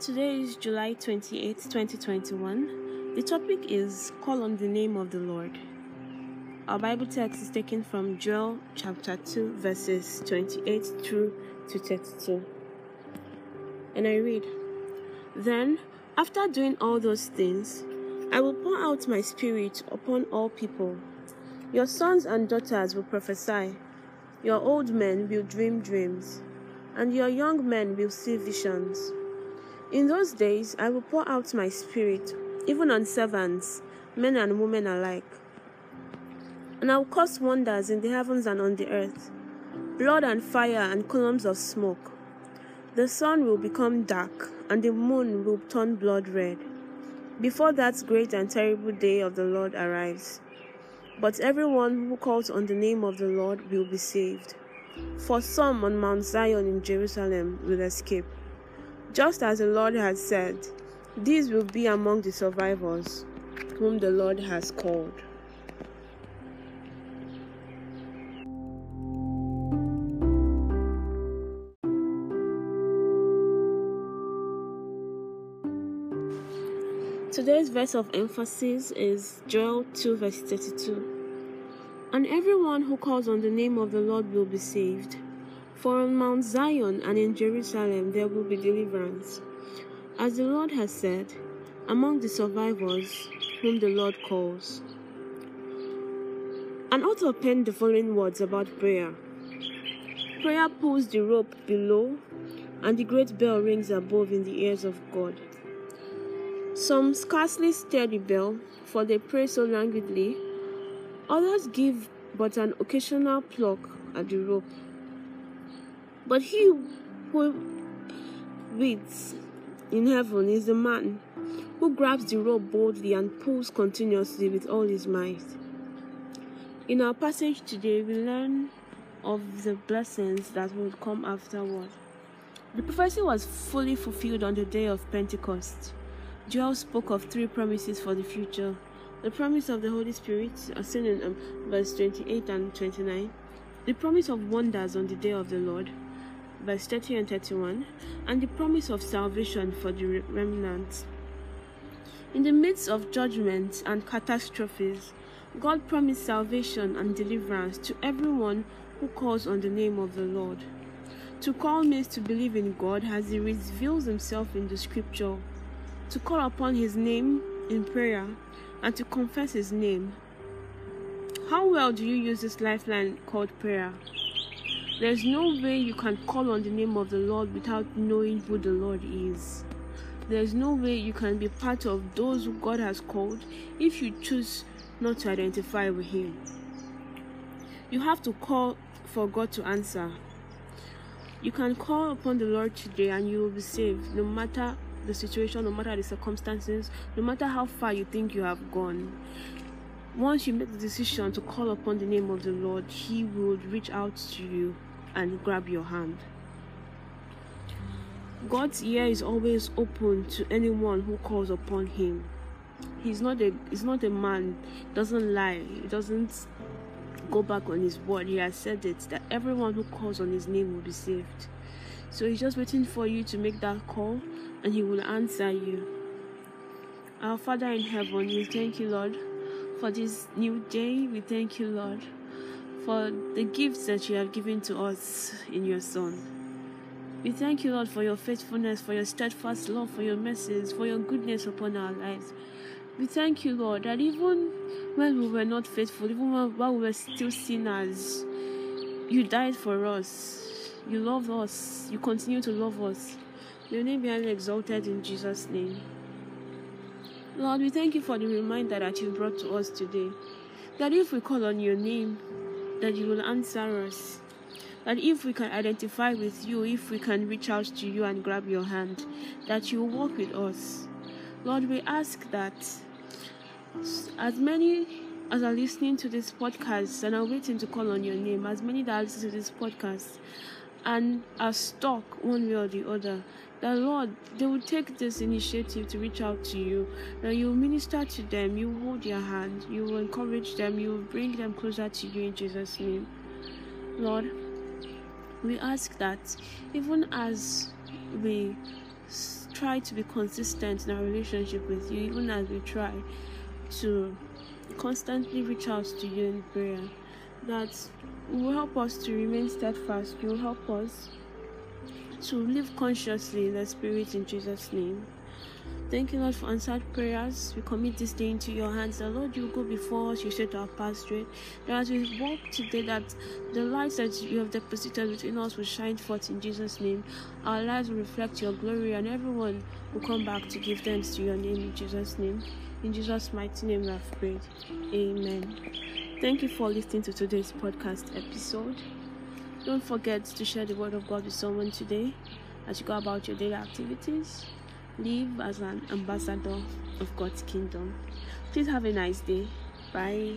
Today is July 28, 2021. The topic is Call on the Name of the Lord. Our Bible text is taken from Joel chapter 2, verses 28 through to 32. And I read Then, after doing all those things, I will pour out my spirit upon all people. Your sons and daughters will prophesy, your old men will dream dreams, and your young men will see visions. In those days I will pour out my spirit, even on servants, men and women alike. And I will cause wonders in the heavens and on the earth blood and fire and columns of smoke. The sun will become dark, and the moon will turn blood red, before that great and terrible day of the Lord arrives. But everyone who calls on the name of the Lord will be saved. For some on Mount Zion in Jerusalem will escape. Just as the Lord has said, these will be among the survivors whom the Lord has called. Today's verse of emphasis is Joel 2, verse 32. And everyone who calls on the name of the Lord will be saved. For on Mount Zion and in Jerusalem there will be deliverance. As the Lord has said, among the survivors whom the Lord calls. An author penned the following words about prayer Prayer pulls the rope below, and the great bell rings above in the ears of God. Some scarcely stir the bell, for they pray so languidly. Others give but an occasional pluck at the rope. But he who waits in heaven is the man who grabs the rope boldly and pulls continuously with all his might. In our passage today, we learn of the blessings that will come afterward. The prophecy was fully fulfilled on the day of Pentecost. Joel spoke of three promises for the future the promise of the Holy Spirit, as seen in um, verse 28 and 29, the promise of wonders on the day of the Lord, verse 30 and 31, and the promise of salvation for the remnant. In the midst of judgments and catastrophes, God promised salvation and deliverance to everyone who calls on the name of the Lord. To call means to believe in God as He reveals Himself in the scripture, to call upon His name in prayer, and to confess His name. How well do you use this lifeline called prayer? There's no way you can call on the name of the Lord without knowing who the Lord is. There's no way you can be part of those who God has called if you choose not to identify with Him. You have to call for God to answer. You can call upon the Lord today and you will be saved no matter the situation, no matter the circumstances, no matter how far you think you have gone. Once you make the decision to call upon the name of the Lord, He will reach out to you and grab your hand. God's ear is always open to anyone who calls upon him. He's not a he's not a man, doesn't lie, he doesn't go back on his word. He has said it that everyone who calls on his name will be saved. So he's just waiting for you to make that call and he will answer you. Our Father in heaven, we thank you, Lord, for this new day. We thank you, Lord for the gifts that you have given to us in your Son. We thank you, Lord, for your faithfulness, for your steadfast love, for your mercies, for your goodness upon our lives. We thank you, Lord, that even when we were not faithful, even while we were still sinners, you died for us. You love us. You continue to love us. Your name be exalted in Jesus' name. Lord, we thank you for the reminder that you brought to us today. That if we call on your name, that you will answer us. That if we can identify with you, if we can reach out to you and grab your hand, that you will walk with us. Lord, we ask that as many as are listening to this podcast and are waiting to call on your name, as many that are listening to this podcast and are stuck one way or the other, that Lord, they will take this initiative to reach out to you. That you will minister to them, you will hold their hand, you will encourage them, you will bring them closer to you in Jesus' name. Lord, we ask that even as we try to be consistent in our relationship with you, even as we try to constantly reach out to you in prayer. That will help us to remain steadfast. You will help us to live consciously in the Spirit in Jesus' name. Thank you, Lord, for answered prayers. We commit this day into your hands. The Lord, you go before us, you set our path straight. That as we walk today, that the light that you have deposited within us will shine forth in Jesus' name. Our lives will reflect your glory, and everyone will come back to give thanks to your name in Jesus' name. In Jesus' mighty name, we have prayed. Amen. Thank you for listening to today's podcast episode. Don't forget to share the word of God with someone today as you go about your daily activities. Live as an ambassador of God's kingdom. Please have a nice day. Bye.